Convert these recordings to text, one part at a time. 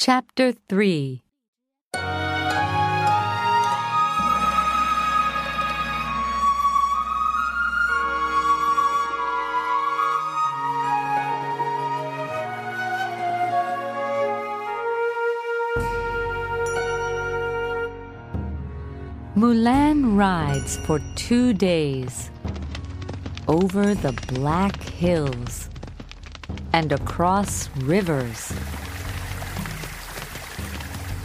Chapter 3 Mulan rides for two days over the black hills and across rivers.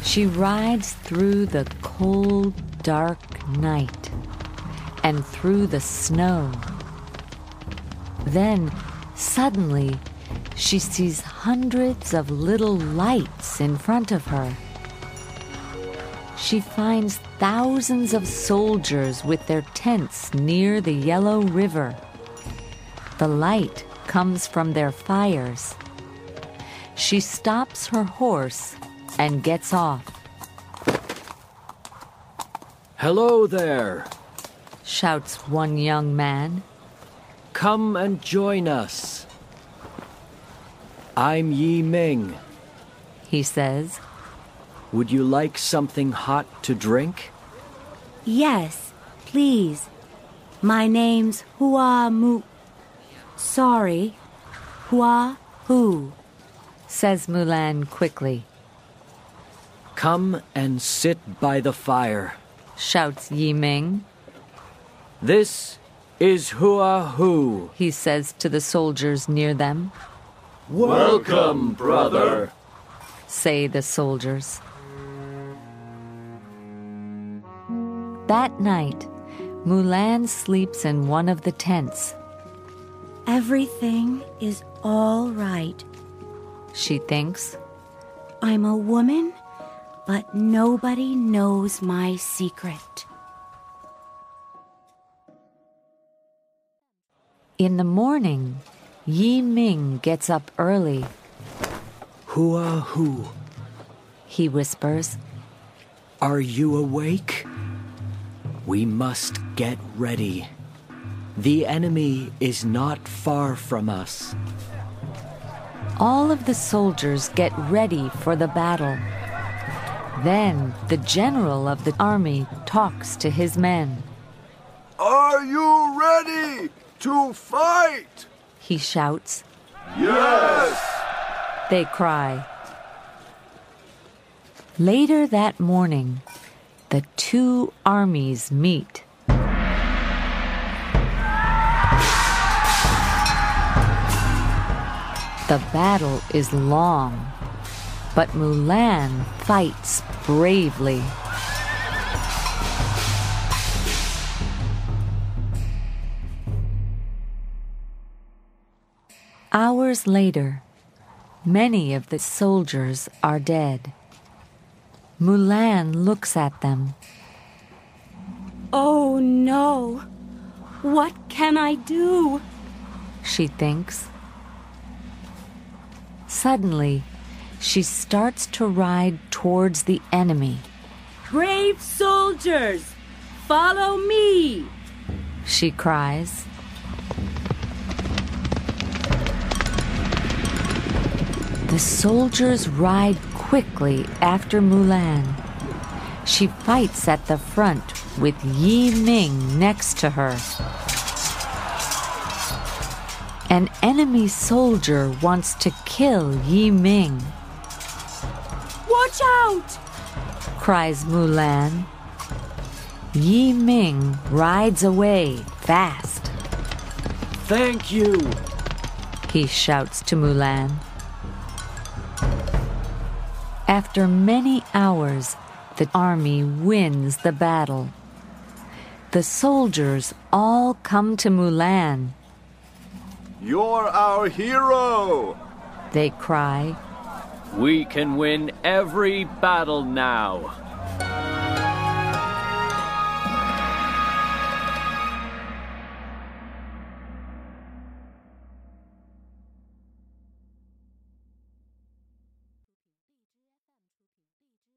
She rides through the cold, dark night and through the snow. Then, suddenly, she sees hundreds of little lights in front of her. She finds thousands of soldiers with their tents near the Yellow River. The light comes from their fires. She stops her horse and gets off. Hello there. Shouts one young man. Come and join us. I'm Yi Ming. He says, Would you like something hot to drink? Yes, please. My name's Hua Mu. Sorry. Hua Hu. says Mulan quickly. Come and sit by the fire. Shouts Yi Ming. This is Hua Hu. He says to the soldiers near them, Welcome, brother. say the soldiers. That night, Mulan sleeps in one of the tents. Everything is all right. She thinks, I'm a woman, but nobody knows my secret. In the morning, Yi Ming gets up early. Hua Hu, He whispers, are you awake? We must get ready. The enemy is not far from us. All of the soldiers get ready for the battle. Then the general of the army talks to his men. Are you ready to fight? He shouts. Yes! They cry. Later that morning, the two armies meet. The battle is long, but Mulan fights bravely. Hours later, many of the soldiers are dead. Mulan looks at them. Oh no! What can I do? she thinks. Suddenly, she starts to ride towards the enemy. Brave soldiers, follow me! She cries. The soldiers ride quickly after Mulan. She fights at the front with Yi Ming next to her. An enemy soldier wants to kill Yi Ming, Watch out! cries Mulan. Yi Ming rides away fast. Thank you. he shouts to Mulan. After many hours, the army wins the battle. The soldiers all come to Mulan. You're our hero! They cry, we can win every battle now.